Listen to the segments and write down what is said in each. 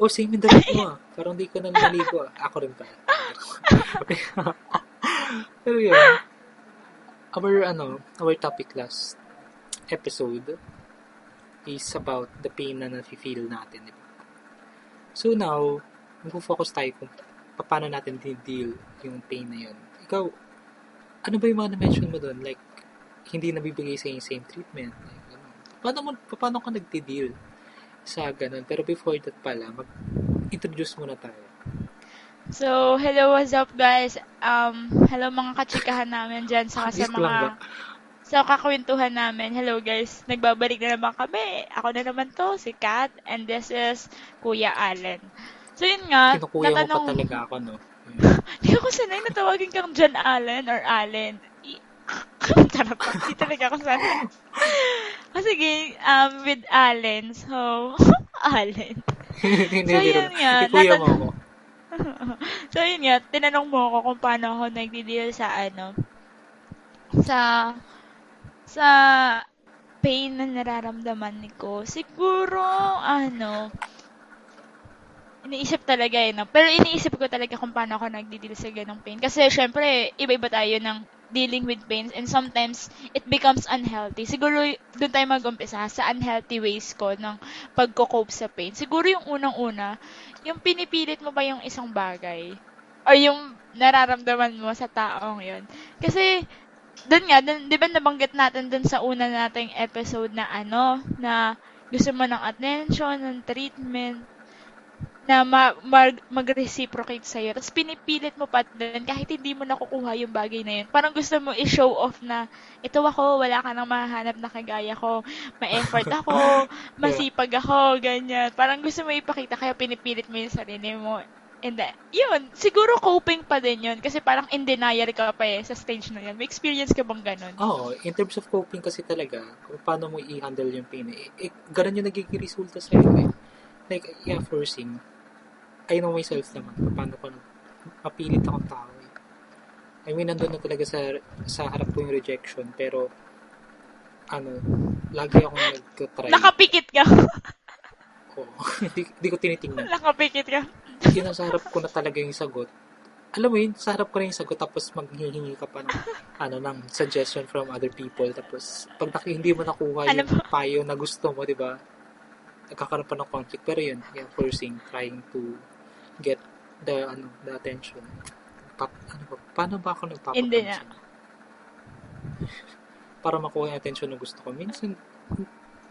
Oh, same the room mo ah. Parang di ka na naligo ah. Ako rin pala. okay. Pero yun, our, ano, our topic last episode is about the pain na nafe-feel natin, di? So now, mag-focus tayo kung paano natin deal yung pain na yun. Ikaw, ano ba yung mga na-mention mo doon? Like, hindi nabibigay sa yung same treatment. Like, ano. Paano, mo, paano ka nagde-deal sa ganun? Pero before that pala, mag-introduce muna tayo. So, hello, what's up guys? Um, hello mga kachikahan namin dyan sa sa mga sa kakwentuhan namin. Hello guys, nagbabalik na naman kami. Ako na naman to, si Kat, and this is Kuya Allen. So yun nga, Kinukuya natanong... mo pa talaga ako, no? Hindi ako sanay na tawagin kang John Allen or Allen. Charot pa. Hindi talaga ako sanay. O sige, um, with Allen. So, Allen. so, yun nga. Ikuya mo ako. so, yun nga, tinanong mo ako kung paano ako nagdi-deal sa ano, sa, sa pain na nararamdaman ko. Siguro, ano, iniisip talaga eh, no? Pero iniisip ko talaga kung paano ako nagdi-deal sa ganong pain. Kasi, syempre, iba-iba tayo ng dealing with pains and sometimes it becomes unhealthy. Siguro doon tayo mag-umpisa sa unhealthy ways ko ng pagko-cope sa pain. Siguro yung unang-una, yung pinipilit mo pa yung isang bagay or yung nararamdaman mo sa taong yon Kasi, doon nga, dun, di ba nabanggit natin dun sa una nating episode na ano, na gusto mo ng attention, ng treatment, na ma- mag- mag-reciprocate sa'yo. Tapos pinipilit mo pa din kahit hindi mo nakukuha yung bagay na yun. Parang gusto mo i-show off na ito ako, wala ka nang mahanap na kagaya ko. Ma-effort ako, masipag ako, ganyan. Parang gusto mo ipakita kaya pinipilit mo yung sarili mo. And then, yun, siguro coping pa din yun. Kasi parang in denial ka pa eh sa stage na yun. May experience ka bang ganun? Oo, oh, in terms of coping kasi talaga, kung paano mo i-handle yung pain, eh, eh ganun yung nagiging resulta sa'yo eh. Like, yeah, forcing I know myself naman, paano ko mapilit akong tao. Eh. I mean, nandun na talaga sa, sa harap ko yung rejection, pero, ano, lagi akong nag-try. Nakapikit ka? Oo. Hindi, hindi ko tinitingnan. Nakapikit ka? Yun ang sa harap ko na talaga yung sagot. Alam mo yun, sa harap ko na yung sagot, tapos maghihingi ka pa ng, ano, ng suggestion from other people, tapos, pag naki, hindi mo nakuha ano yung payo na gusto mo, di ba? Nagkakaroon pa ng conflict. Pero yun, yeah, forcing, trying to get the ano the attention. Pa, ano ba, paano ba ako nagpapapansin? Hindi na. Para makuha yung attention na gusto ko. Minsan,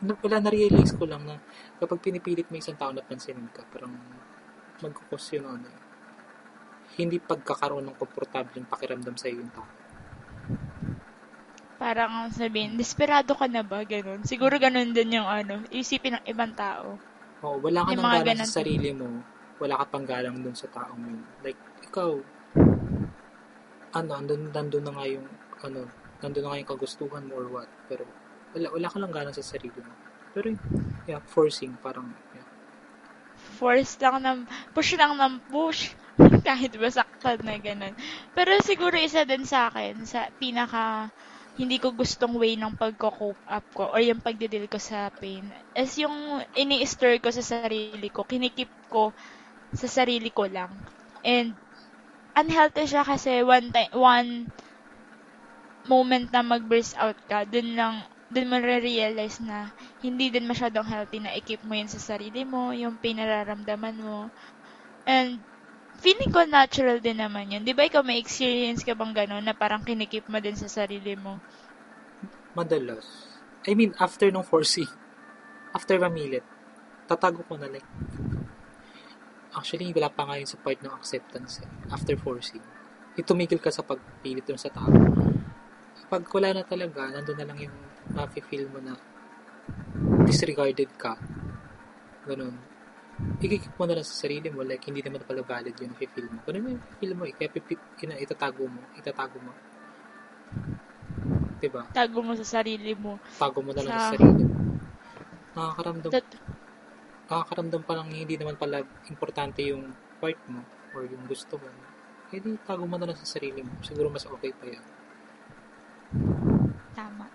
wala na-realize ko lang na kapag pinipilit mo isang tao na pansinin ka, parang magkukos yun ano. Hindi pagkakaroon ng komportableng pakiramdam sa iyo yung tao. Parang sabihin, desperado ka na ba? Ganun. Siguro ganun din yung ano, isipin ng ibang tao. Oo, wala ka nang gana sa sarili mo wala ka pang galang dun sa taong yun. Like, ikaw, ano, andun, nandun na nga yung, ano, nandun na nga yung kagustuhan mo or what. Pero, wala, wala ka lang galang sa sarili mo. Pero, yeah, forcing, parang, yeah. Force lang ng, push lang ng push. Kahit ba saktan na ganun. Pero siguro isa din sa akin, sa pinaka, hindi ko gustong way ng pagko-cope up ko or yung pagdidil ko sa pain is yung ini-stir ko sa sarili ko, kinikip ko sa sarili ko lang. And, unhealthy siya kasi one time, one moment na mag-burst out ka, dun lang, dun mo re-realize na hindi din masyadong healthy na i-keep mo yun sa sarili mo, yung pinararamdaman mo. And, feeling ko natural din naman yun. Di ba ikaw may experience ka bang gano'n na parang kinikip mo din sa sarili mo? Madalas. I mean, after nung 4C, after mamilit, tatago ko na like, Actually, wala pa nga yun sa part ng acceptance eh, after forcing. Itumigil ka sa pagpilit dun sa tao. Pag wala na talaga, nandun na lang yung nafe-feel mo na disregarded ka. Ganun. Ikikip mo na lang sa sarili mo, like, hindi naman pala valid yung nafe-feel mo. Ganun yung feel mo eh. Kaya pipit, ina, itatago mo. Itatago mo. Diba? Tago mo sa sarili mo. Tago mo na lang sa, sa sarili mo. Nakakaramdam. That, nakakaramdam pa lang hindi naman pala importante yung part mo or yung gusto mo, eh di tago mo na lang sa sarili mo. Siguro mas okay pa yan. Tama.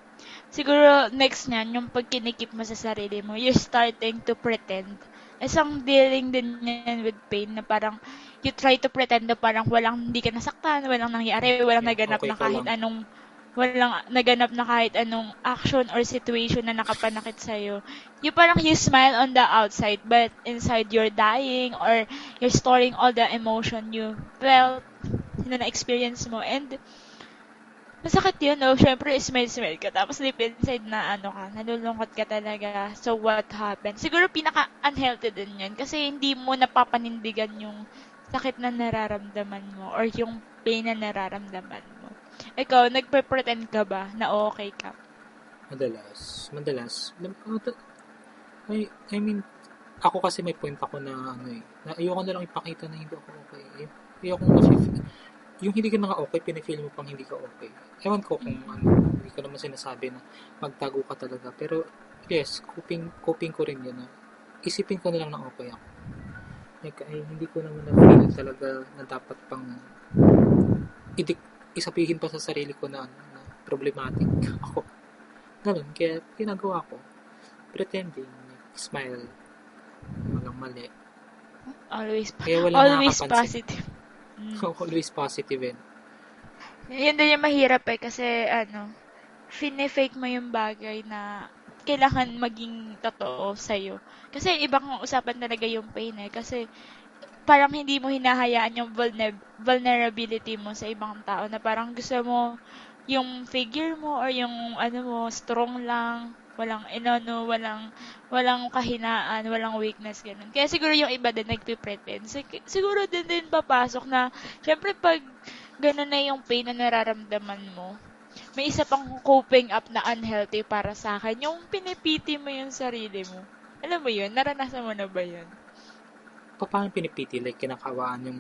siguro next niyan, yung pag kinikip mo sa sarili mo, you're starting to pretend. Isang dealing din yan with pain na parang you try to pretend na parang walang hindi ka nasaktan, walang nangyari, walang naganap okay na kahit lang. anong walang naganap na kahit anong action or situation na nakapanakit sa'yo. You parang you smile on the outside, but inside you're dying or you're storing all the emotion you felt na na-experience mo. And masakit yun, no? Siyempre, smile-smile ka. Tapos deep inside na ano ka, nalulungkot ka talaga. So, what happened? Siguro pinaka-unhealthy din yan. Kasi hindi mo napapanindigan yung sakit na nararamdaman mo or yung pain na nararamdaman mo. Ikaw, nagpe-pretend ka ba na okay ka? Madalas. Madalas. I, I mean, ako kasi may point ako na ano eh, na ayoko na lang ipakita na hindi ako okay. Ay, Ayoko na yung hindi ka na nga okay, pinifeel mo pang hindi ka okay. Ewan ko kung ano, hindi ko naman sinasabi na magtago ka talaga. Pero, yes, coping, coping ko rin yun na isipin ko na lang na okay ako. Like, ay, hindi ko naman na-feel talaga na dapat pang idik, isabihin pa sa sarili ko na, ano, na problematic ako. Ganun, kaya ginagawa ko, pretending, like, smile, walang mali. Always, Kaya walang always positive. Always positive eh. Yun din yung mahirap eh, kasi ano, fine-fake mo yung bagay na kailangan maging totoo sa'yo. Kasi ibang usapan talaga yung pain eh. Kasi parang hindi mo hinahayaan yung vulner- vulnerability mo sa ibang tao na parang gusto mo yung figure mo or yung ano mo strong lang walang inano walang walang kahinaan walang weakness ganun kaya siguro yung iba din nagpe-pretend Sig- siguro din din papasok na syempre pag ganun na yung pain na nararamdaman mo may isa pang coping up na unhealthy para sa akin yung pinipiti mo yung sarili mo alam mo yun naranasan mo na ba yun Pa- Paano pinipiti? Like, kinakawaan yung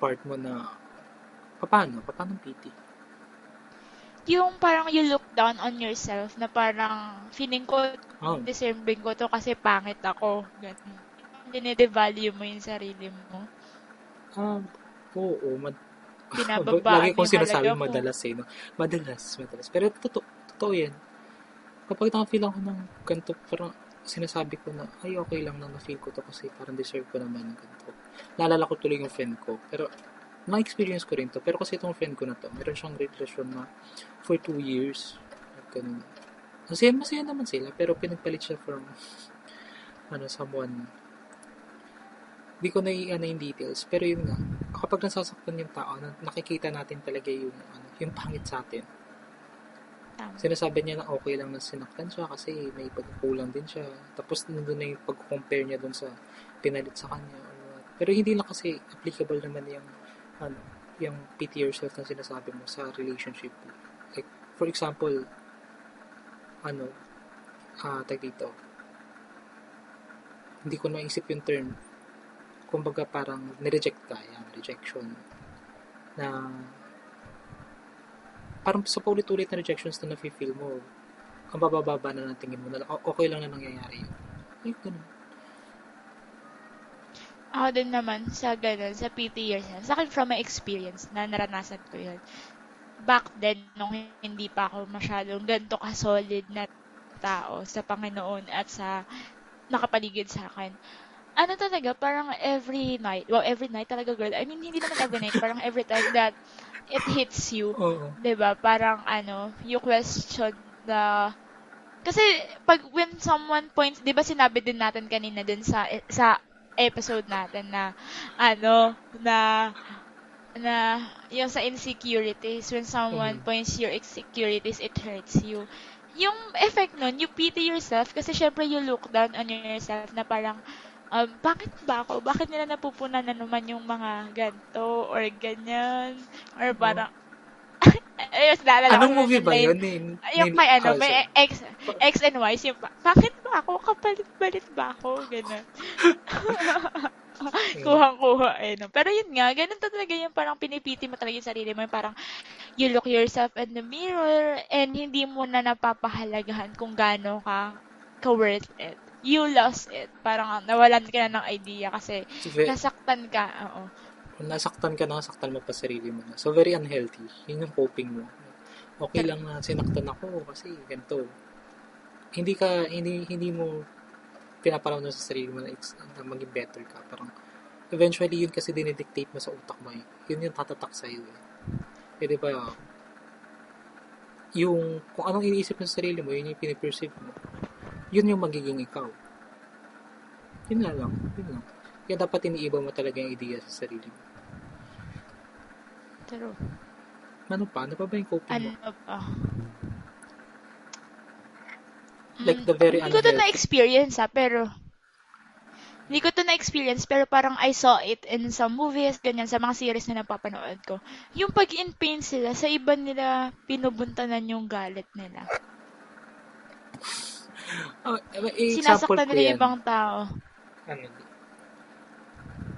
part mo na, paano? Paano piti? Yung parang you look down on yourself na parang feeling ko Oh, deserving ko to kasi pangit ako. Ganun. Dine-devalue mo yung sarili mo. ah, oo, mad- Binababaan Lagi kong sinasabi mo. madalas eh, no? Madalas, madalas. Pero totoo, totoo yan. Kapag nakafeel ako ng ganito, parang sinasabi ko na, ay, okay lang na na-feel ko to kasi parang deserve ko naman ng ganito. Naalala ko tuloy yung friend ko. Pero, na-experience ko rin to. Pero kasi itong friend ko na to, meron siyang relasyon na for two years. Ganun. Masaya, masaya naman sila, pero pinagpalit siya from, ano, someone. Hindi ko na ano yung details, pero yun nga, kapag nasasaktan yung tao, na- nakikita natin talaga yung, ano, yung pangit sa atin. Tama. Sinasabi niya na okay lang na sinaktan siya kasi may pagkukulang din siya. Tapos nandun na yung pag-compare niya dun sa pinalit sa kanya. Pero hindi lang kasi applicable naman yung ano, yung pity yourself na sinasabi mo sa relationship. Like, for example, ano, ah, tag dito, hindi ko naisip yung term. Kumbaga parang nireject ka, yan, rejection. Na parang sa paulit-ulit na rejections na nafe-feel mo, ang babababa na ng tingin mo na okay lang na nangyayari yun. Ay, ganun. Ako din naman, sa ganun, sa PT years. Sa akin, from my experience, na naranasan ko yun. Back then, nung hindi pa ako masyadong ganito ka-solid na tao sa Panginoon at sa nakapaligid sa akin. Ano talaga, parang every night, well, every night talaga, girl. I mean, hindi naman every night, parang every time that it hits you. 'di ba? Parang ano, you question the kasi pag when someone points, 'di ba sinabi din natin kanina dun sa sa episode natin na ano na na yung sa insecurities when someone Mhm. points your insecurities it hurts you yung effect nun you pity yourself kasi syempre you look down on yourself na parang um, bakit ba ako? Bakit nila napupunan na naman yung mga ganto or ganyan? Or parang, ayos, naalala Anong movie ba yun? Ni, Yung kay ano, Carlson? may X, X and Y, yung, ba- bakit ba ako? Kapalit-balit ba ako? Ganun. Kuhang-kuha, eh, no? Pero yun nga, ganun talaga yung parang pinipiti mo talaga yung sarili mo. Yung parang, you look yourself in the mirror and hindi mo na napapahalagahan kung gaano ka ka-worth it. You lost it. Parang nawalan ka na ng idea kasi nasaktan ka. Oo. Kung nasaktan ka, nasaktan mo pa sarili mo na. So, very unhealthy. Yun yung coping mo. okay lang na sinaktan ako kasi ganito. Hindi ka, hindi, hindi mo pinaparaw sa sarili mo na, it's, na maging better ka. Parang, eventually, yun kasi dinidictate mo sa utak mo eh. Yun yung tatatak sa'yo eh. Eh, di ba, yung, kung anong iniisip mo sa sarili mo, yun yung piniperceive mo. Yun yung magiging ikaw. Yun nga lang. Yun lang. Kaya dapat iniiba mo talaga yung idea sa sarili mo. True. Ano pa? Ano pa ba yung coping Ano mo? pa? Like the very Hindi ko to unhealthy. na-experience ha, pero hindi ko to na-experience, pero parang I saw it in some movies, ganyan, sa mga series na napapanood ko. Yung pag in pain sila, sa iba nila, pinubuntanan yung galit nila. Oh, eh, Sinasaktan nila yan. yung ibang tao. Ano,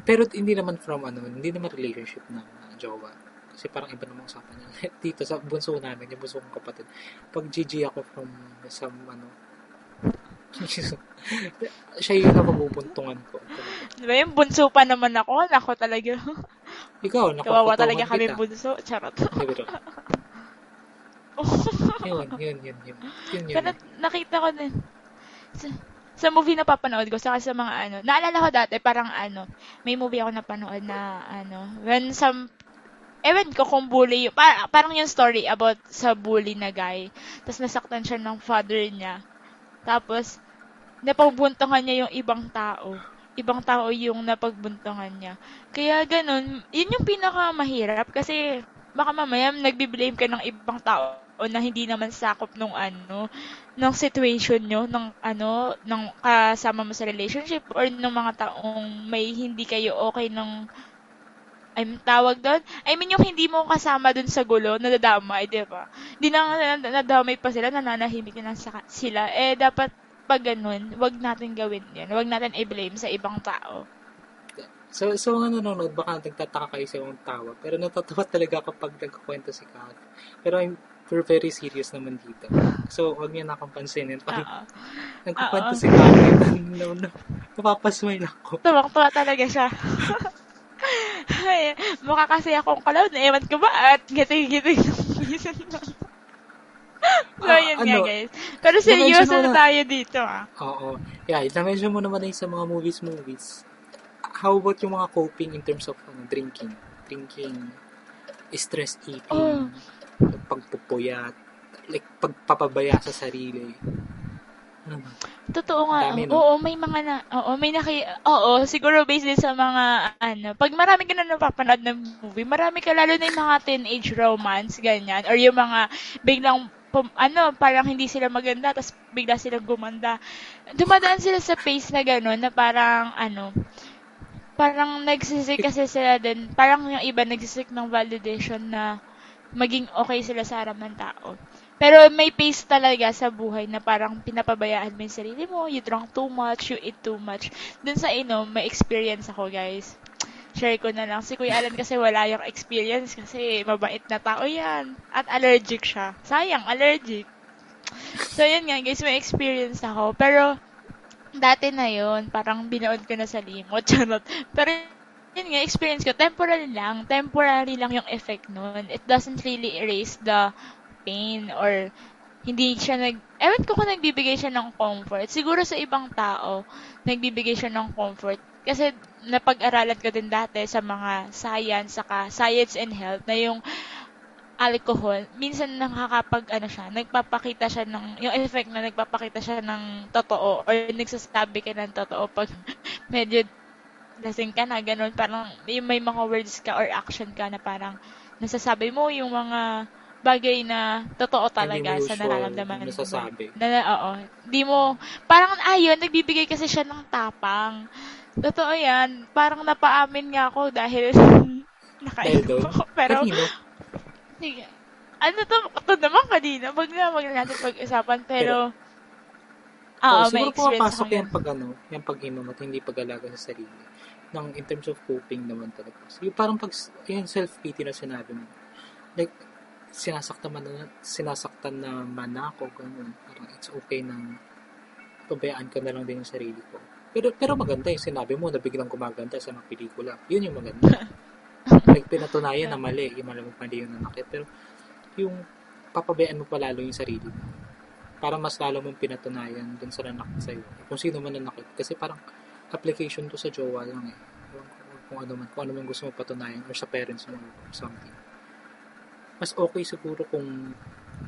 pero hindi naman from ano, hindi naman relationship ng uh, jowa. Kasi parang iba namang usapan niya. Dito sa bunso namin, yung bunso kong kapatid. Pag GG ako from some ano, siya yung napabubuntungan ko. Di ba yung bunso pa naman ako? Nako talaga. Ikaw, Kawawa nakapotohan talaga kami kita. bunso. Charot. Yun, yun, yun, yun. Yun, yun. Pero nakita ko din. Sa, movie na papanood ko, saka sa mga ano, naalala ko dati, parang ano, may movie ako napanood na ano, when some, kung bully, yung- par- parang yung story about sa bully na guy. Tapos nasaktan siya ng father niya. Tapos, napagbuntungan niya yung ibang tao. Ibang tao yung napagbuntungan niya. Kaya ganun, yun yung pinakamahirap kasi baka mamaya nagbi-blame ka ng ibang tao na hindi naman sakop nung ano, ng situation nyo, ng ano, ng kasama mo sa relationship or ng mga taong may hindi kayo okay ng I'm tawag doon. I mean, yung hindi mo kasama dun sa gulo, nadadamay, di ba? Di na na- nadamay pa sila, nananahimik na sa- sila. Eh, dapat pag ganun, wag natin gawin yan. Wag natin i-blame sa ibang tao. So, so mga nanonood, baka nagtataka kayo sa yung tawa. Pero natatawa talaga kapag nagkukwento si Kat. Pero I'm, we're very serious naman dito. So, huwag niyo nakapansinin. Pag Oo. nagkukwento si Kat, no, no, napapasmile ako. Tuwang-tuwa talaga siya. Ay, mukha kasi akong clown. Ewan ko ba? At giting-giting So, Ah, yun nga, ano, guys. Pero seryoso na na- tayo dito, ah. Oo. Yeah, na-mention mo naman na yung sa mga movies-movies. How about yung mga coping in terms of ano, drinking? Drinking, stress eating, Oh. Pagpupuyat, like pagpapabaya sa sarili. Ano ba? Totoo nga. Dami, oo, no? oo, may mga na, oo, may naki, oo, siguro based din sa mga, ano, pag marami ka na napapanood ng movie, marami ka, lalo na yung mga teenage romance, ganyan, or yung mga biglang, pum, ano, parang hindi sila maganda, tapos bigla silang gumanda. Dumadaan sila sa pace na gano'n, na parang, ano, parang nagsisik kasi sila din, parang yung iba nagsisik ng validation na maging okay sila sa harap ng tao. Pero may pace talaga sa buhay na parang pinapabayaan mo yung sarili mo, you drink too much, you eat too much. Dun sa inom, may experience ako, guys. Share ko na lang. Si Kuya Alan kasi wala yung experience kasi mabait na tao yan. At allergic siya. Sayang, allergic. So, yun nga, guys, may experience ako. Pero, dati na yun, parang binood ko na sa limot, charot. Pero, yun nga, experience ko, temporary lang. Temporary lang yung effect nun. It doesn't really erase the pain or hindi siya nag... Ewan ko kung nagbibigay siya ng comfort. Siguro sa ibang tao, nagbibigay siya ng comfort. Kasi napag-aralan ko din dati sa mga science, saka science and health, na yung alcohol, minsan nakakapag, ano siya, nagpapakita siya ng, yung effect na nagpapakita siya ng totoo or nagsasabi ka ng totoo pag medyo lasing ka na, ganun, parang yung may mga words ka or action ka na parang nasasabi mo yung mga bagay na totoo talaga sa nararamdaman mo. nasasabi. Na, na, oo. Di mo, parang ayun, nagbibigay kasi siya ng tapang. Totoo yan. Parang napaamin nga ako dahil nakainom ako. Pero, Kanino? sige. Ano to? Ito naman kanina. Wag na, wag na natin pag-usapan. Pero, Oo, oo, may siguro experience pumapasok yan yan. pag ano, yung pag-inom at hindi pag-alaga sa sarili. Nang in terms of coping naman talaga. So, yung parang pag, yung self-pity na sinabi mo. Like, sinasaktan man na, sinasaktan na man ako, ganun. Parang it's okay na pabayaan ko na lang din yung sarili ko. Pero, pero maganda yung sinabi mo na biglang gumaganda sa mga pelikula. Yun yung maganda. like, pinatunayan na mali. Yung malamang mali yung nanakit. Pero, yung papabayaan mo palalo yung sarili mo. Para mas lalo mong pinatunayan dun sa nanakit sa'yo. Kung sino man nanakit. Kasi parang application to sa jowa lang eh. Kung, ano man, kung ano man gusto mo patunayan or sa parents mo or something. Mas okay siguro kung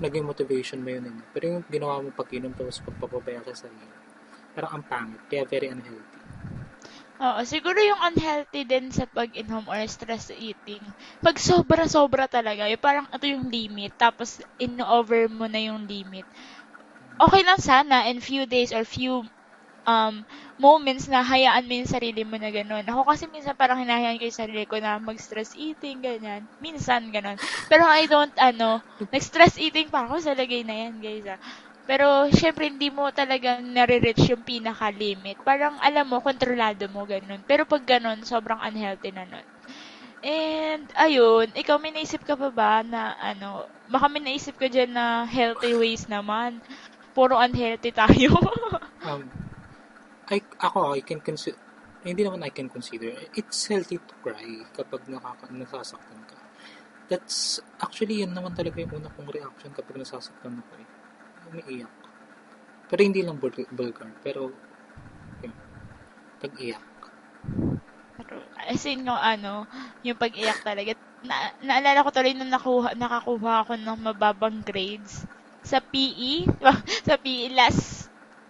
naging motivation mo yun eh. Pero yung ginawa mo pag-inom tapos pagpapabaya sa sarili. Parang ang pangit. Kaya very unhealthy. Oo, siguro yung unhealthy din sa pag-inom or stress eating. Pag sobra-sobra talaga, yung parang ito yung limit, tapos in-over mo na yung limit. Okay lang sana in few days or few um, moments na hayaan mo yung sarili mo na gano'n. Ako kasi minsan parang hinahayaan ko yung sarili ko na mag-stress eating, ganyan. Minsan, gano'n. Pero I don't, ano, nag-stress eating pa ako sa lagay na yan, guys. Ah. Pero, syempre, hindi mo talaga nare-reach yung pinaka-limit. Parang, alam mo, kontrolado mo, ganun. Pero pag ganun, sobrang unhealthy na nun. And, ayun, ikaw may naisip ka pa ba na, ano, baka may naisip ka dyan na healthy ways naman. Puro unhealthy tayo. um, I, ako, I can consider, hindi naman I can consider, it's healthy to cry kapag nakaka, nasasaktan ka. That's, actually, yan naman talaga yung una kong reaction kapag nasasaktan ako eh umiiyak. Pero hindi lang vulgar, pero yun, pag-iyak. Pero, as in, yung ano, yung pag-iyak talaga. Na, naalala ko tuloy nung nakuha, nakakuha ako ng mababang grades sa PE. sa PE, last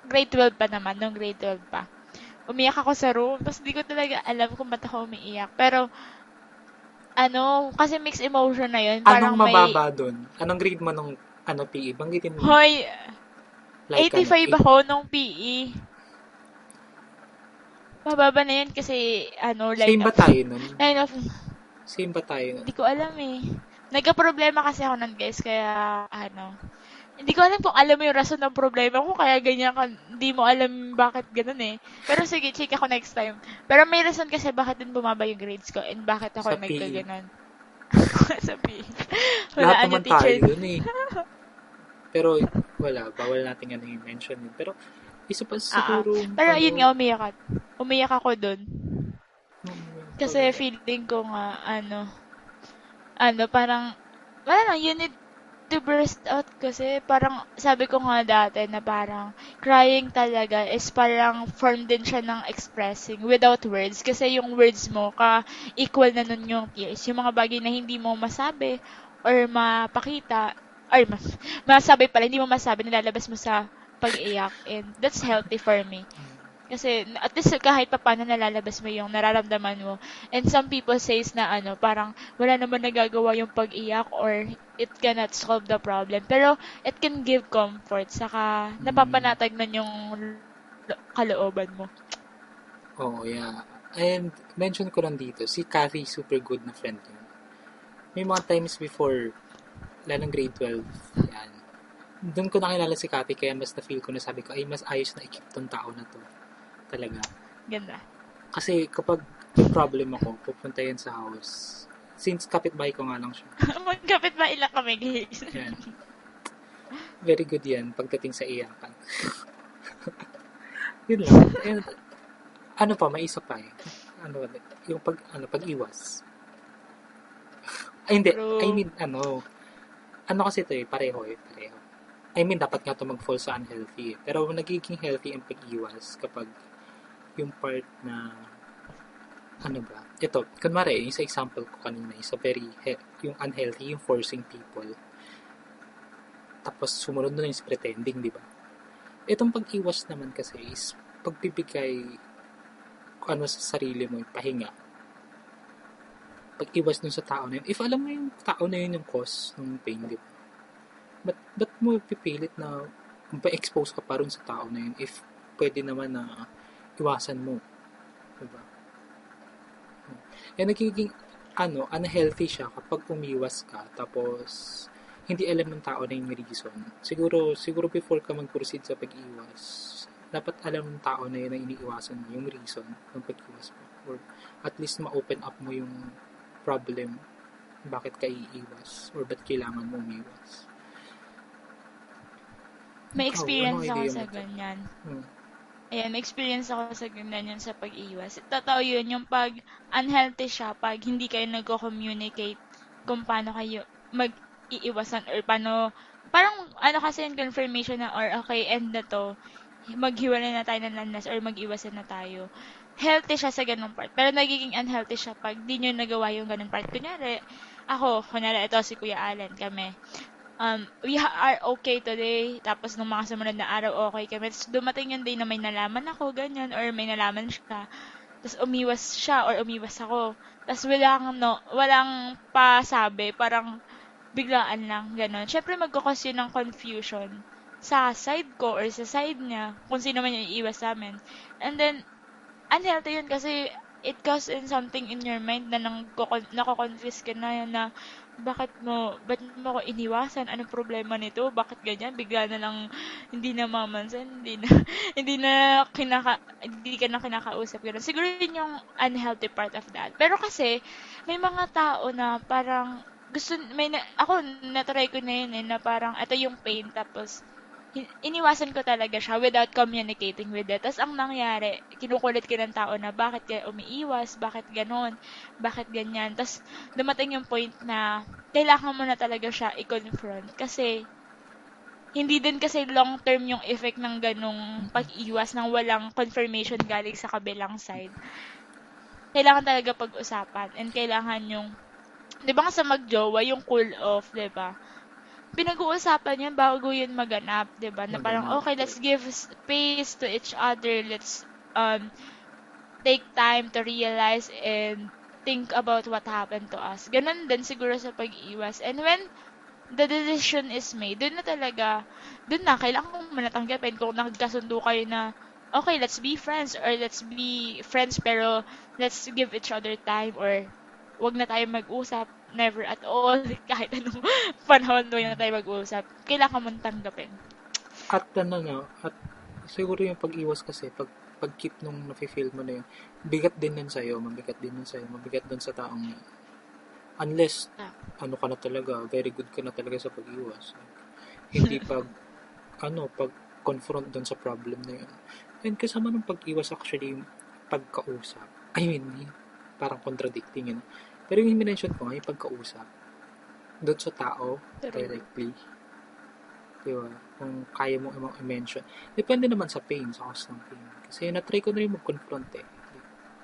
grade 12 pa naman, nung grade 12 pa. Umiyak ako sa room, tapos hindi ko talaga alam kung ba't ako umiiyak. Pero, ano, kasi mixed emotion na yun. Parang Anong mababa may... doon? Anong grade mo nung ano, PE? Banggitin mo. Hoy, like, 85 ano, ako nung PE. Mababa na yun kasi, ano, line Same ba tayo nun? Line of... Same ba tayo nun? Hindi ko alam eh. Nagka-problema kasi ako nun, guys, kaya, ano, hindi ko alam kung alam mo yung rason ng problema ko, kaya ganyan ka, hindi mo alam bakit ganun eh. Pero sige, check ako next time. Pero may rason kasi bakit din bumaba yung grades ko and bakit ako e. nagkaganon. sa PE. Lahat naman tayo yun eh. Pero, wala. Bawal natin ano yung mention yun. Pero, isa pa siguro... Uh, pero ano, yun nga, umiyak, at, umiyak ako dun. Kasi feeling ko nga, ano, ano, parang, wala lang, you need to burst out kasi parang sabi ko nga dati na parang crying talaga is parang form din siya ng expressing without words kasi yung words mo ka equal na nun yung tears yung mga bagay na hindi mo masabi or mapakita ay, mas, masabi pala, hindi mo masabi, nilalabas mo sa pag-iyak. And that's healthy for me. Kasi, at least kahit pa paano nalalabas mo yung nararamdaman mo. And some people says na ano, parang wala naman nagagawa yung pag-iyak or it cannot solve the problem. Pero, it can give comfort. Saka, napapanatag na yung kalooban mo. Oo, oh, yeah. And, mention ko lang dito, si Kathy, super good na friend yun. May mga times before, lalong grade 12. Yan. Doon ko nakilala si Kathy, kaya mas na-feel ko na sabi ko, ay, mas ayos na ikip tong tao na to. Talaga. Ganda. Kasi kapag problem ako, pupunta yan sa house. Since kapitbahay ko nga lang siya. Magkapitbahay lang kami, guys. yan. Very good yan pagdating sa iyakan. Yun lang. And, ano pa, may isa pa eh. Ano, yung pag, ano, pag-iwas. Ay, hindi. True. I mean, ano, ano kasi ito eh, pareho eh, pareho. I mean, dapat nga ito mag-fall sa unhealthy eh. Pero nagiging healthy ang pag-iwas kapag yung part na ano ba? Ito, kunwari, yung sa example ko kanina, is a very, he- yung unhealthy, yung forcing people. Tapos, sumunod na yung pretending, di ba? Itong pag-iwas naman kasi is pagbibigay ano sa sarili mo, yung pahinga. Pag-iwas dun sa tao na yun. If alam mo yung tao na yun yung cause ng pain, di ba? Ba't, ba't mo pipilit na pa-expose ka pa rin sa tao na yun if pwede naman na iwasan mo. Diba? Yan nagiging ano, unhealthy siya kapag umiwas ka tapos hindi alam ng tao na yung reason. Siguro, siguro before ka mag-proceed sa pag-iwas, dapat alam ng tao na yun na iniiwasan mo, yung reason ng pag-iwas mo. Or at least ma-open up mo yung problem bakit ka iiwas or ba't kailangan mo umiwas. May experience oh, ako sa ganyan. Hmm. Ayan, experience ako sa ganyan yun sa pag-iwas. Totoo yun, yung pag unhealthy siya, pag hindi kayo nagko-communicate kung paano kayo mag iiwasan or paano, parang ano kasi yung confirmation na or okay, end na to, maghiwalay na tayo ng landas or mag-iwasan na tayo. Healthy siya sa ganung part. Pero nagiging unhealthy siya pag di nyo nagawa yung ganung part. Kunyari, ako, kunyari, ito si Kuya Allen, kami. Um, we are okay today. Tapos, nung mga sumunod na araw, okay kami. Tapos, dumating yung day na may nalaman ako, ganyan, or may nalaman siya. Tapos, umiwas siya, or umiwas ako. Tapos, walang, no, walang pasabi. Parang, biglaan lang, ganun. Siyempre, magkakos yun ng confusion sa side ko or sa side niya, kung sino man yung iiwas sa amin. And then, unhealthy yun kasi it causes in something in your mind na nang nako-confuse ka na na bakit mo, ba't mo ako iniwasan? Anong problema nito? Bakit ganyan? Bigla na lang hindi na mamansin, hindi na, hindi na kinaka, hindi ka na kinakausap. Ganun. Siguro yun yung unhealthy part of that. Pero kasi, may mga tao na parang, gusto, may na, ako, natry ko na yun eh, na parang, ito yung pain, tapos, iniwasan ko talaga siya without communicating with it. Tapos ang nangyari, kinukulit ka ng tao na bakit ka umiiwas, bakit ganon, bakit ganyan. Tapos dumating yung point na kailangan mo na talaga siya i-confront kasi hindi din kasi long term yung effect ng ganong pag-iwas nang walang confirmation galing sa kabilang side. Kailangan talaga pag-usapan and kailangan yung 'di ba sa magjowa yung cool off, 'di ba? Pinag-uusapan yan bago yun maganap, 'di ba? Na parang okay, let's give space to each other. Let's um take time to realize and think about what happened to us. Ganun din siguro sa pag-iwas. And when the decision is made, dun na talaga, dun na, kailangan kong manatanggapin kung nagkasundo kayo na, okay, let's be friends or let's be friends pero let's give each other time or wag na tayo mag-usap never at all, kahit anong panahon doon na tayo mag-uusap, kailangan mong tanggapin. At ano no, at siguro yung pag-iwas kasi, pag pag-keep nung nafe-feel mo na yun, bigat din nun sa'yo, mabigat din nun sa'yo, mabigat dun sa taong unless, ah. ano ka na talaga, very good ka na talaga sa pag-iwas. Hindi pag, ano, pag-confront dun sa problem na yun. And kasama ng pag-iwas actually, pagkausap. I mean, parang contradicting yun. Pero yung minention ko nga, yung pagkausap, doon sa tao, directly, di ba? Kung kaya mo i-mention. Depende naman sa pain, sa cause ng pain. Kasi na-try ko na rin mag-confront eh.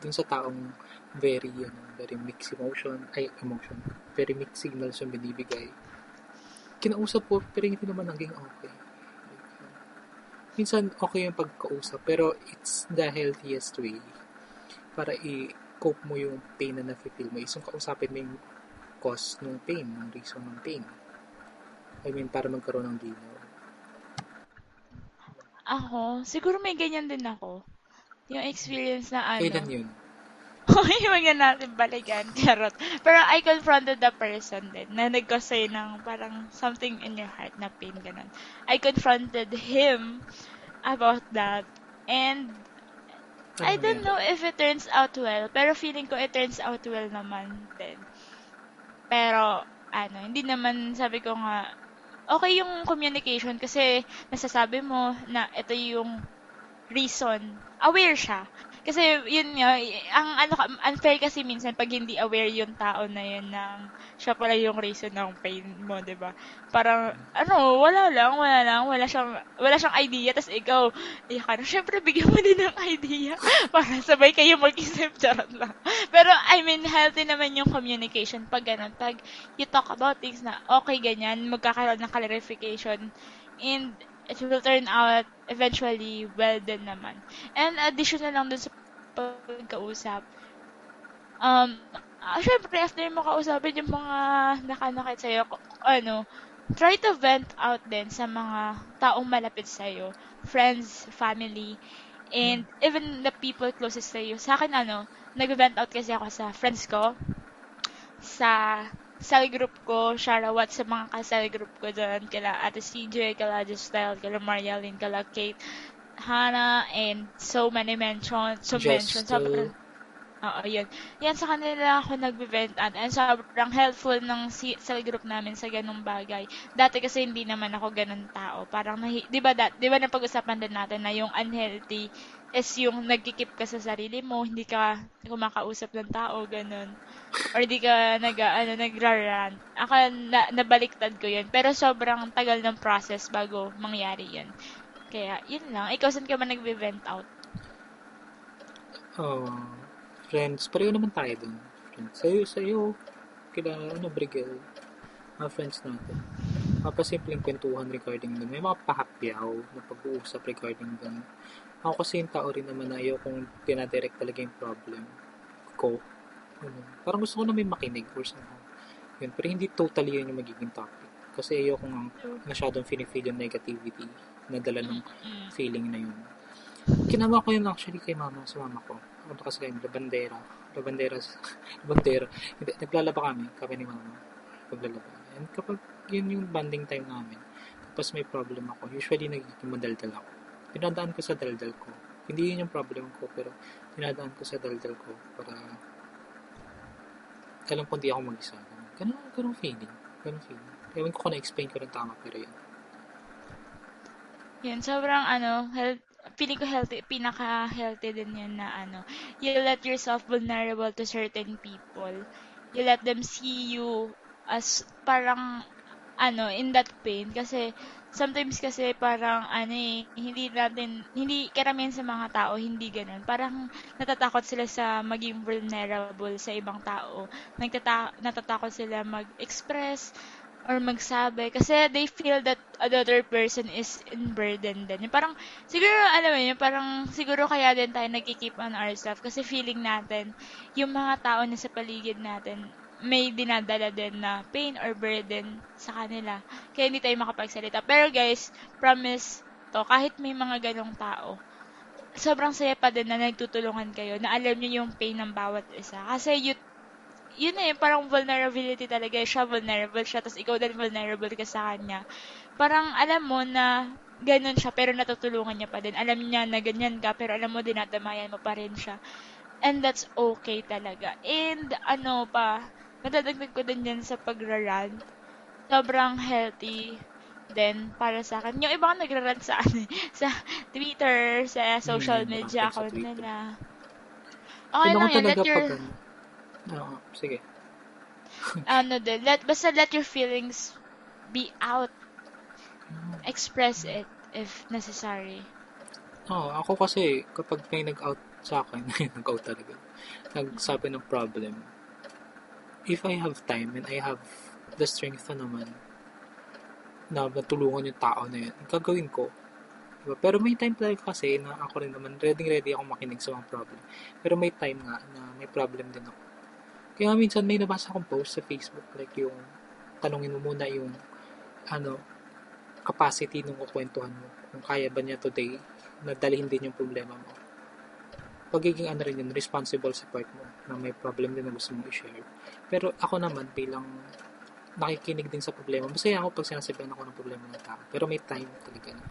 Doon sa taong very, ano, very mixed emotion, ay, emotion, very mixed signals yung binibigay. Kinausap ko, pero hindi naman naging okay. Minsan, okay yung pagkausap, pero it's the healthiest way para i- cope mo yung pain na nafe-feel mo is yung kausapin mo yung cause ng pain, ng reason ng pain. I mean, para magkaroon ng ginaw. Ako, siguro may ganyan din ako. Yung experience na ano. Kailan yun? Okay, wag na natin balikan. Charot. Pero I confronted the person din na nag-cause ng parang something in your heart na pain, ganun. I confronted him about that. And I don't know if it turns out well, pero feeling ko it turns out well naman din. Pero, ano, hindi naman, sabi ko nga, okay yung communication kasi nasasabi mo na ito yung reason. Aware siya. Kasi yun nga, ang ano unfair kasi minsan pag hindi aware yung tao na yun ng siya pala yung reason ng pain mo, 'di ba? Parang ano, wala lang, wala lang, wala siyang wala siyang idea tas ikaw, iyak ka na. Syempre bigyan mo din ng idea para sabay kayo mag-isip charot lang. Pero I mean, healthy naman yung communication pag ganun. Pag you talk about things na okay ganyan, magkakaroon ng clarification and it will turn out eventually well din naman. And additional lang dun sa pagkausap, um, uh, syempre, after mo kausapin yung mga nakanakit sa'yo, ano, try to vent out din sa mga taong malapit sa'yo, friends, family, and even the people closest you. Sa akin, ano, nag-vent out kasi ako sa friends ko, sa cell group ko, shoutout sa mga ka-cell group ko dyan, kala Ate CJ, kala Style, kala Marialyn, kala Kate, Hannah, and so many mentions, so Just mentions. Sobrang, Oo, yun. Yan sa kanila ako nagbe-vent at and sobrang helpful ng cell group namin sa ganung bagay. Dati kasi hindi naman ako ganun tao. Parang, nahi, di ba, di ba napag-usapan din natin na yung unhealthy is yung nagkikip ka sa sarili mo, hindi ka kumakausap ng tao, ganun. Or hindi ka nag, ano, nagrarant. Ako, na, nabaliktad ko yun. Pero sobrang tagal ng process bago mangyari yun. Kaya, yun lang. Ikaw, saan ka ba nag-vent out? Oh, friends, pareho naman tayo dun. Friends, sa'yo, sa'yo, kila, ano, Brigel, mga friends natin. Mapasimpleng kwentuhan regarding dun. May mga pahapyaw na pag-uusap regarding dun. Ako kasi yung tao rin naman na ayaw kung pinadirect talaga yung problem ko. Ano, parang gusto ko na may makinig or somehow. Yun, pero hindi totally yun yung magiging topic. Kasi ayaw kong masyadong feel yung negativity na dala ng feeling na yun. Kinama ko yun actually kay mama, sa mama ko. Ano kasi kayo, labandera. Labandera. labandera. Hindi, naglalaba kami, kami ni mama. Paglalaba. And kapag yun yung banding time namin, tapos may problem ako, usually nagiging madaldal ako. Pinadaan ko sa daldal ko. Hindi yun yung problem ko, pero pinadaan ko sa daldal ko para alam ko hindi ako mag-isa. Ganun, ganun feeling. Ganun feeling. Ewan ko kung na-explain ko rin tama, pero yun. Yun, sobrang ano, health, feeling ko healthy, pinaka-healthy din yun na ano, you let yourself vulnerable to certain people. You let them see you as parang ano, in that pain. Kasi, sometimes kasi parang ano eh, hindi natin, hindi, karamihan sa mga tao, hindi ganun. Parang natatakot sila sa maging vulnerable sa ibang tao. Nagtata- natatakot sila mag-express or magsabi kasi they feel that another person is in burden din. Yung parang, siguro, alam mo yun, parang siguro kaya din tayo nagkikeep on ourselves kasi feeling natin, yung mga tao na sa paligid natin, may dinadala din na pain or burden sa kanila. Kaya hindi tayo makapagsalita. Pero guys, promise to, kahit may mga ganong tao, sobrang saya pa din na nagtutulungan kayo, na alam nyo yung pain ng bawat isa. Kasi you, yun na yun, parang vulnerability talaga. Siya vulnerable siya, tapos ikaw din vulnerable ka sa kanya. Parang alam mo na ganun siya, pero natutulungan niya pa din. Alam niya na ganyan ka, pero alam mo dinadamayan mo pa rin siya. And that's okay talaga. And ano pa, madadagdag ko din yan sa pagrarant. Sobrang healthy din para sa akin. Yung iba nagrarant sa, ano, eh, sa Twitter, sa social Hmm, media account nila. Okay Yun lang talaga Let your, pag ano. Oo, sige. ano din, let, basta let your feelings be out. Express it if necessary. Oo, ako kasi kapag may nag-out sa akin, nag-out talaga. Nagsabi ng problem. If I have time and I have the strength na naman na matulungan yung tao na yun, gagawin ko. Diba? Pero may time talaga kasi na ako rin naman, ready-ready ako makinig sa mga problem. Pero may time nga na may problem din ako. Kaya minsan may nabasa akong post sa Facebook, like yung tanungin mo muna yung ano, capacity nung kukwentuhan mo. Kung kaya ba niya today na dalhin din yung problema mo. Pagiging ano rin yun, responsible sa part mo na may problem din na gusto mong i-share. Pero ako naman bilang nakikinig din sa problema, masaya ako pag sinasabihan ako ng problema ng tao. Pero may time talaga na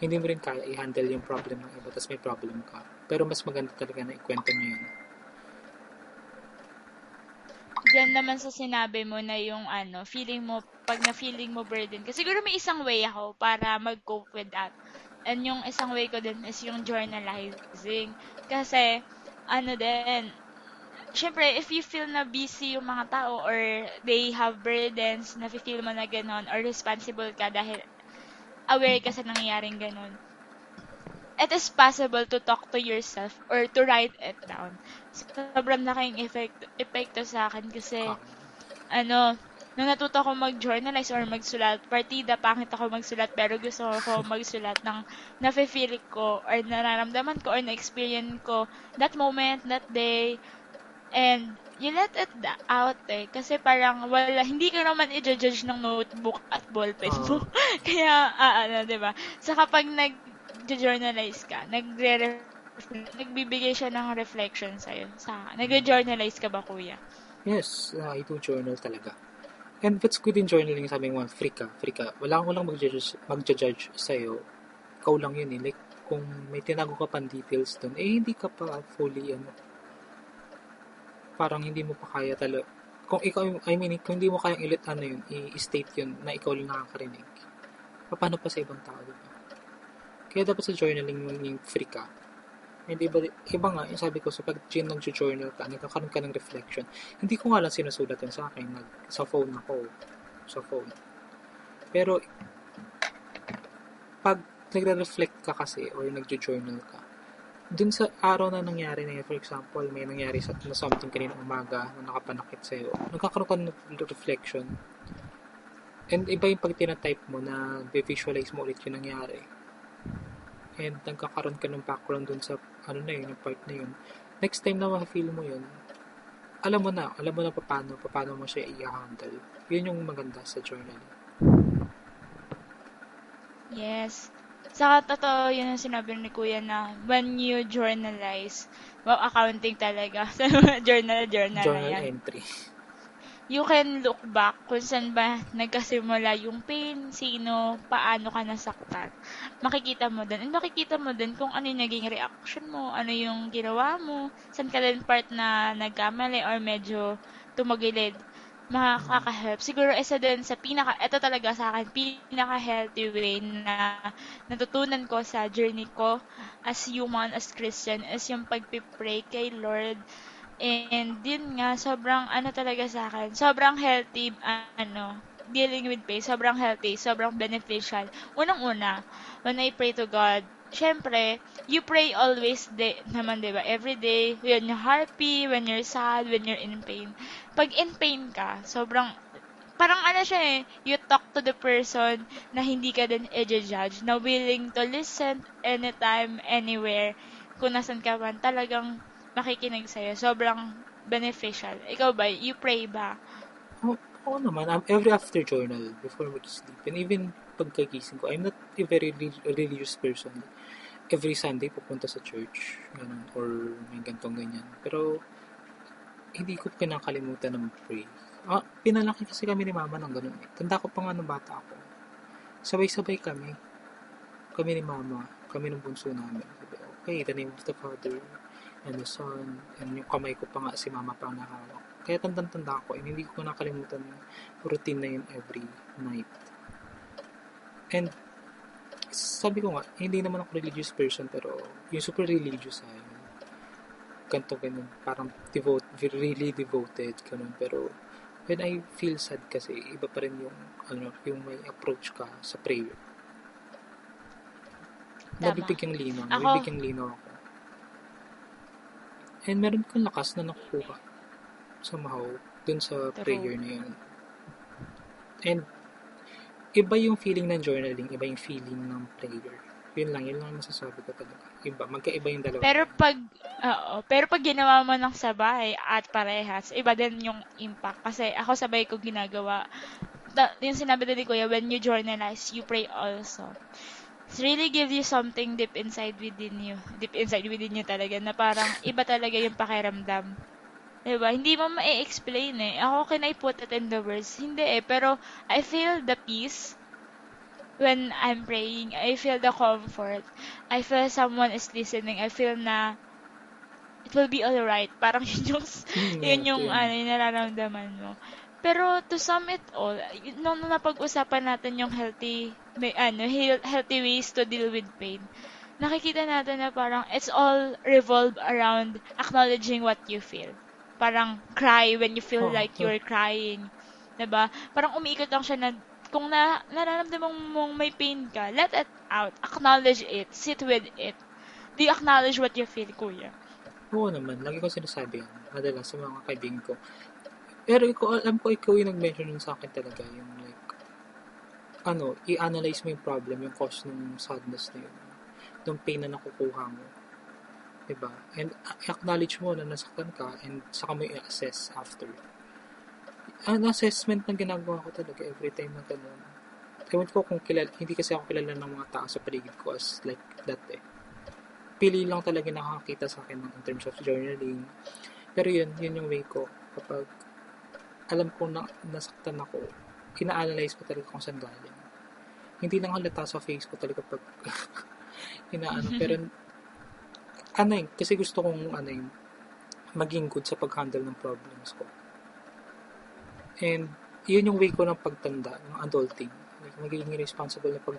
hindi mo rin kaya i-handle yung problem ng iba tapos may problem ka. Pero mas maganda talaga na ikwento niyo yun. Diyan naman sa sinabi mo na yung ano, feeling mo, pag na-feeling mo burden ka, siguro may isang way ako para mag-cope with that. And yung isang way ko din is yung journalizing. Kasi, ano din, syempre, if you feel na busy yung mga tao or they have burdens, na feel mo na ganon, or responsible ka dahil aware ka sa nangyayaring ganon, it is possible to talk to yourself or to write it down. Sobrang laking effect, epekto sa akin kasi, Ah, ano, nung natuto ako mag-journalize or magsulat, partida, pangit ako magsulat, pero gusto ko magsulat ng nafe-feel ko or nararamdaman ko or na-experience ko that moment, that day, and you let it out eh. Kasi parang wala, hindi ka naman i-judge ng notebook at ballpen mo. Kaya, ah, ano, ba? So kapag nag-journalize ka, nagre nagbibigay siya ng reflection sa'yo. Sa, nag-journalize ka ba, kuya? Yes, uh, I do journal talaga. And what's good in journaling, sabi mo, free ka, free ka. Wala kang walang mag-judge, mag-judge sa'yo. Ikaw lang yun eh. Like, kung may tinago ka pang details doon, eh, hindi ka pa fully, ano, parang hindi mo pa kaya talaga. Kung ikaw, I mean, kung hindi mo kayang ilit, ano yun, i-state yun na ikaw lang nakakarinig. Paano pa sa ibang tao, diba? Kaya dapat sa journaling yung, yung free ka. And iba, iba nga, yung sabi ko, sa pag nag-journal ka, nagkakaroon ka ng reflection. Hindi ko nga lang sinusulat yun sa akin, nag, sa phone ako. Sa phone. Pero, pag nagre-reflect ka kasi, or nag-journal ka, dun sa araw na nangyari na yun, for example, may nangyari sa, na something kanina umaga na nakapanakit sa'yo, nagkakaroon ka ng reflection. And iba yung pag tinatype mo na visualize mo ulit yung nangyari. And nagkakaroon ka ng background dun sa ano na yun, yung part na yun. Next time na ma-feel mo yun, alam mo na, alam mo na paano, paano mo siya i-handle. Yun yung maganda sa journal. Yes. Saka totoo yun ang sinabi ni Kuya na when you journalize, wow, accounting talaga. journal, journal, Journal na yan. entry. You can look back kung saan ba nagkasimula yung pain, sino, paano ka nasaktan. Makikita mo din. And makikita mo din kung ano yung naging reaction mo, ano yung ginawa mo, saan ka din part na nagkamali or medyo tumagilid makaka-help. Siguro isa din sa pinaka, ito talaga sa akin, pinaka-healthy way na natutunan ko sa journey ko as human, as Christian, is yung pagpipray kay Lord. And din nga, sobrang ano talaga sa akin, sobrang healthy, ano, dealing with pain, sobrang healthy, sobrang beneficial. Unang-una, when I pray to God, syempre, you pray always day, naman, di ba? Every day, when you're happy, when you're sad, when you're in pain. Pag in pain ka, sobrang, parang ano siya eh, you talk to the person na hindi ka din i-judge, na willing to listen anytime, anywhere, kung nasan ka man, talagang makikinig sa'yo. Sobrang beneficial. Ikaw ba, you pray ba? Oo, oo naman. Um, every after journal, before mag-sleep, and even pagkagising ko, I'm not a very re- religious person. Every Sunday, pupunta sa church, ganun, or may gantong ganyan. Pero, hindi ko kinakalimutan na mag-pray. Ah, pinalaki kasi kami ni mama ng ganun. Tanda ko pa nga nung bata ako. Sabay-sabay kami. Kami ni mama. Kami ng bunso namin. Sabi, okay, the name of the Father and the Son. And yung kamay ko pa nga si mama pa nakahawak. Kaya tandang-tanda ko. And hindi ko nakalimutan yung routine na yun every night. And sabi ko nga, hindi naman ako religious person pero yung super religious ay ganito ganun, parang devote, really devoted, ganun. Pero when I feel sad kasi, iba pa rin yung, ano, yung may approach ka sa prayer. Tama. Nabibigyang linaw. Ako- Nabibigyang linaw ako. And meron kang lakas na nakukuha somehow dun sa True. prayer na yun. And iba yung feeling ng journaling, iba yung feeling ng prayer. Yun lang, yun lang ang masasabi ko talaga. Iba, magkaiba yung dalawa. Pero pag, oo, pero pag ginawa mo ng sabay at parehas, iba din yung impact. Kasi ako sabay ko ginagawa. Da, yung sinabi din ni Kuya, when you journalize, you pray also. It really gives you something deep inside within you. Deep inside within you talaga, na parang iba talaga yung pakiramdam. Diba? Hindi mo ma-explain eh. Ako, can I put it in the words? Hindi eh. Pero, I feel the peace when I'm praying. I feel the comfort. I feel someone is listening. I feel na it will be alright. Parang yun yung, Hmm, yun yung, yun. ano, yung nararamdaman mo. Pero to sum it all, nung napag-usapan natin yung healthy, may, ano, heal- healthy ways to deal with pain, nakikita natin na parang it's all revolve around acknowledging what you feel. Parang cry when you feel Oh, like oh. you're crying. 'Di ba? Parang umiikot lang siya na kung na, nararamdaman mong may pain ka, let it out. Acknowledge it. Sit with it. Do you acknowledge what you feel, kuya? Oo naman, lagi ko sinasabi yan. Madalas sa mga kaibigan ko. Pero ikaw, alam ko ikaw yung nag-mention sa akin talaga. Yung like, ano, i-analyze mo yung problem, yung cause ng sadness na yun. Yung pain na nakukuha mo. Diba? And acknowledge mo na nasaktan ka and saka mo i-assess after. Ang assessment na ginagawa ko talaga every time na ganun. Ewan ko kung kilala, hindi kasi ako kilala ng mga tao sa paligid ko as like that eh pili lang talaga nakakita sa akin ng in terms of journaling. Pero yun, yun yung way ko. Kapag alam ko na nasaktan ako, ina-analyze ko talaga kung saan galing. Hindi lang halata sa face ko talaga pag inaano. Pero ano yun, kasi gusto kong ano yun, maging good sa pag-handle ng problems ko. And yun yung way ko ng pagtanda, ng adulting. Like, magiging responsible na pag,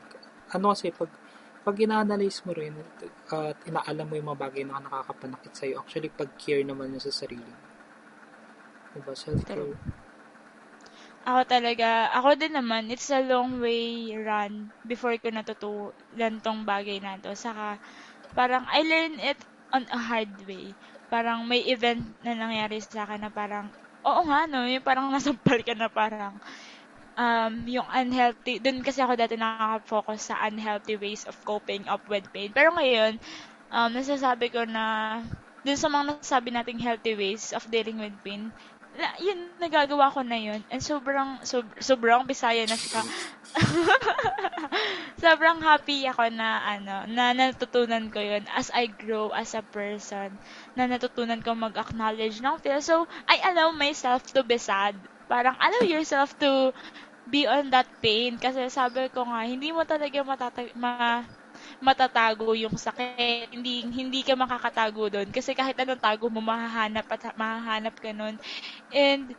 ano kasi pag pag ina-analyze mo rin at inaalam mo yung mga bagay na nakakapanakit sa'yo, actually, pag-care naman niya sa sarili. Diba? Self-care. Ako talaga, ako din naman, it's a long way run before ko natutulan tong bagay na to. Saka, parang I learned it on a hard way. Parang may event na nangyari sa akin na parang, oo nga no, yung parang nasampal ka na parang, um, yung unhealthy, dun kasi ako dati nakaka-focus sa unhealthy ways of coping up with pain. Pero ngayon, um, nasasabi ko na, dun sa mga nasasabi nating healthy ways of dealing with pain, na, yun, nagagawa ko na yun. And sobrang, sob, sobrang bisaya na siya. sobrang happy ako na, ano, na natutunan ko yun as I grow as a person. Na natutunan ko mag-acknowledge ng feel. So, I allow myself to be sad. Parang allow yourself to be on that pain. Kasi sabi ko nga, hindi mo talaga matatag, ma, matatago yung sakit. Hindi hindi ka makakatago doon kasi kahit anong tago mo mahahanap at mahahanap ka noon. And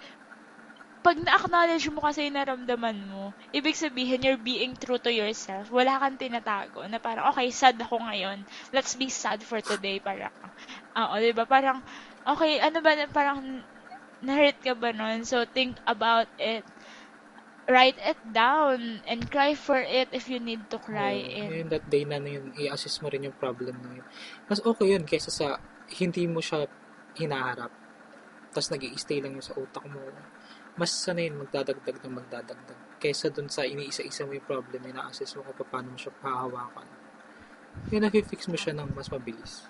pag na-acknowledge mo kasi yung naramdaman mo, ibig sabihin, you're being true to yourself. Wala kang tinatago na parang, okay, sad ako ngayon. Let's be sad for today. Parang, oo, di ba? Parang, okay, ano ba, parang, na-hurt ka ba nun? So, think about it write it down and cry for it if you need to cry. Oh, and that day na, na yun, i-assess mo rin yung problem na yun. Mas okay yun kaysa sa hindi mo siya hinaharap. Tapos nag stay lang yun sa utak mo. Mas sana yun magdadagdag ng magdadagdag. Kaysa dun sa iniisa-isa mo yung problem, ina-assess mo kung paano mo siya hahawakan. Yung nafe-fix mo siya ng mas mabilis.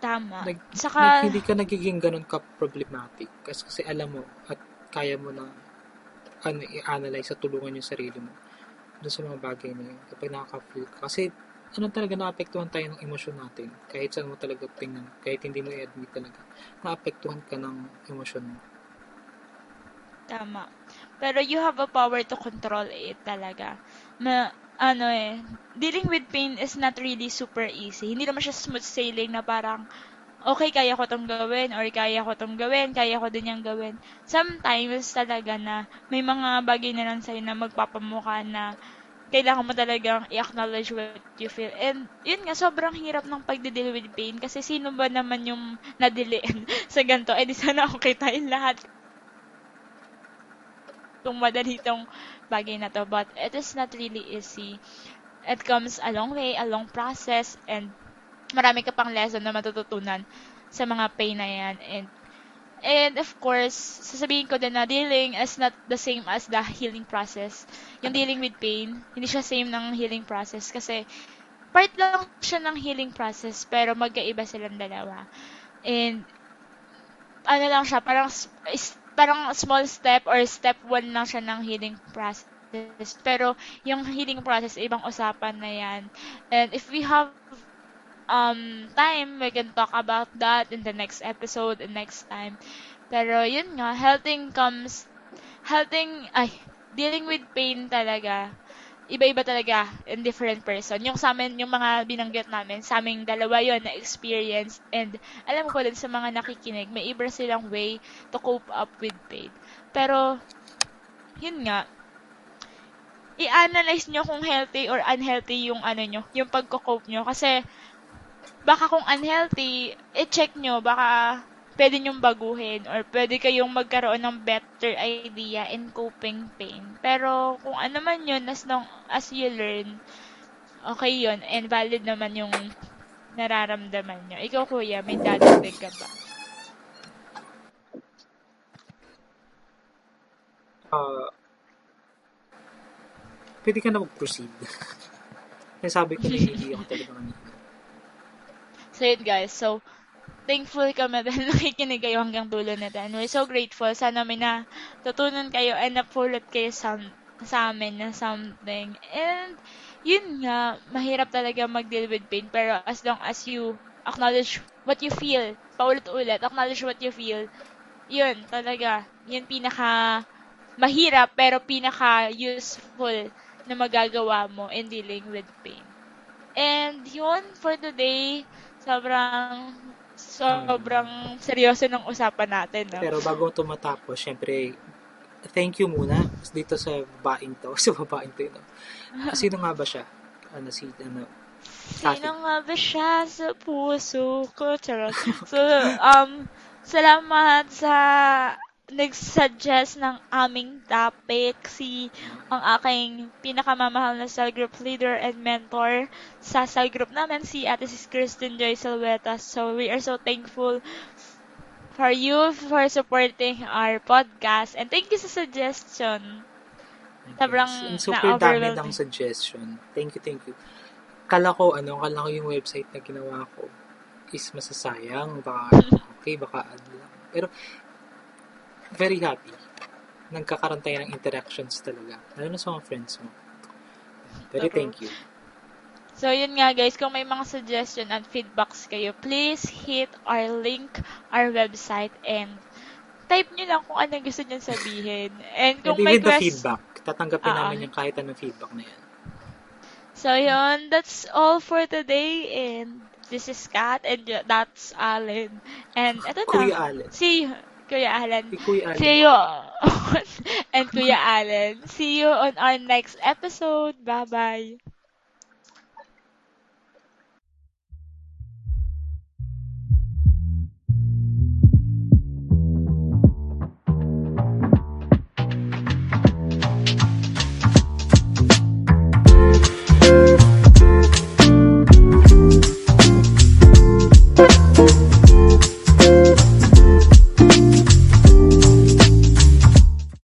Tama. Nag, Saka... Nag, hindi ka nagiging ganun ka-problematic. Kasi, kasi alam mo at kaya mo na ano, i-analyze at tulungan yung sarili mo doon sa mga bagay na yun. Kapag nakaka-feel ka. Kasi, ano talaga, naapektuhan tayo ng emosyon natin. Kahit saan mo talaga tingnan. Kahit hindi mo i-admit talaga. Naapektuhan ka ng emosyon mo. Tama. Pero you have a power to control it talaga. Na, ano eh, dealing with pain is not really super easy. Hindi naman siya smooth sailing na parang, okay, kaya ko tong gawin, or kaya ko tong gawin, kaya ko din yung gawin. Sometimes talaga na may mga bagay na lang sa'yo na magpapamukha na kailangan mo talagang i-acknowledge what you feel. And yun nga, sobrang hirap ng pagde-deal with pain kasi sino ba naman yung nadiliin sa ganito? Eh di sana okay tayong lahat kung madali itong bagay na to. But it is not really easy. It comes a long way, a long process, and marami ka pang lesson na matututunan sa mga pain na yan. And, and of course, sasabihin ko din na dealing is not the same as the healing process. Yung dealing with pain, hindi siya same ng healing process kasi part lang siya ng healing process pero magkaiba silang dalawa. And ano lang siya, parang parang small step or step one lang siya ng healing process. Pero yung healing process, ibang usapan na yan. And if we have um, time, we can talk about that in the next episode and next time. Pero yun nga, healthing comes, healthing, ay, dealing with pain talaga, iba-iba talaga in different person. Yung sa amin, yung mga binanggit namin, sa aming dalawa yon na experience and alam ko din sa mga nakikinig, may iba silang way to cope up with pain. Pero, yun nga, i-analyze nyo kung healthy or unhealthy yung ano nyo, yung pagko-cope nyo. Kasi, baka kung unhealthy, i-check nyo, baka pwede nyong baguhin or pwede kayong magkaroon ng better idea in coping pain. Pero kung ano man yun, as long as you learn, okay yun, and valid naman yung nararamdaman nyo. Ikaw, kuya, may dadagdag ka ba? Uh, pwede ka na mag-proceed. Nasabi ko na hindi ako talaga. So, yun guys. So, thankful kami dahil nakikinig kayo hanggang dulo na And we're so grateful. Sana may natutunan kayo and napulot kayo sa, sa amin na something. And, yun nga, mahirap talaga mag-deal with pain. Pero as long as you acknowledge what you feel, paulit-ulit, acknowledge what you feel, yun, talaga, yun pinaka mahirap pero pinaka useful na magagawa mo in dealing with pain. And yun, for today, sobrang sobrang seryoso ng usapan natin. No? Pero bago tumatapos, syempre, thank you muna dito sa babaeng to. Sa babaeng to, no? Sino nga ba siya? ano, si, ano, Sino nga ba siya sa puso ko? Charot. So, um, salamat sa nag-suggest ng aming topic si ang aking pinakamamahal na cell group leader and mentor sa cell group namin si Ate si Kristen Joy Salveta. So we are so thankful for you for supporting our podcast and thank you sa suggestion. Sobrang Yes. super dami ng suggestion. Thank you, thank you. Kala ko, ano, kala ko yung website na ginawa ko is masasayang. Baka, okay, baka ano lang. Pero, very happy. Nagkakaroon tayo ng interactions talaga. Lalo na sa mga friends mo. Very Totoo. thank you. So, yun nga guys, kung may mga suggestion at feedbacks kayo, please hit our link, our website, and type nyo lang kung anong gusto nyo sabihin. And kung may quest- feedback. Tatanggapin Ah, namin yung kahit anong feedback na yan. So, yun, that's all for today, and this is Kat, and that's Alan. And eto na. Kuya Allen. See you, Kuya Alan. Si Kuya. See you, and Kuya Alan. See you on our next episode. Bye-bye.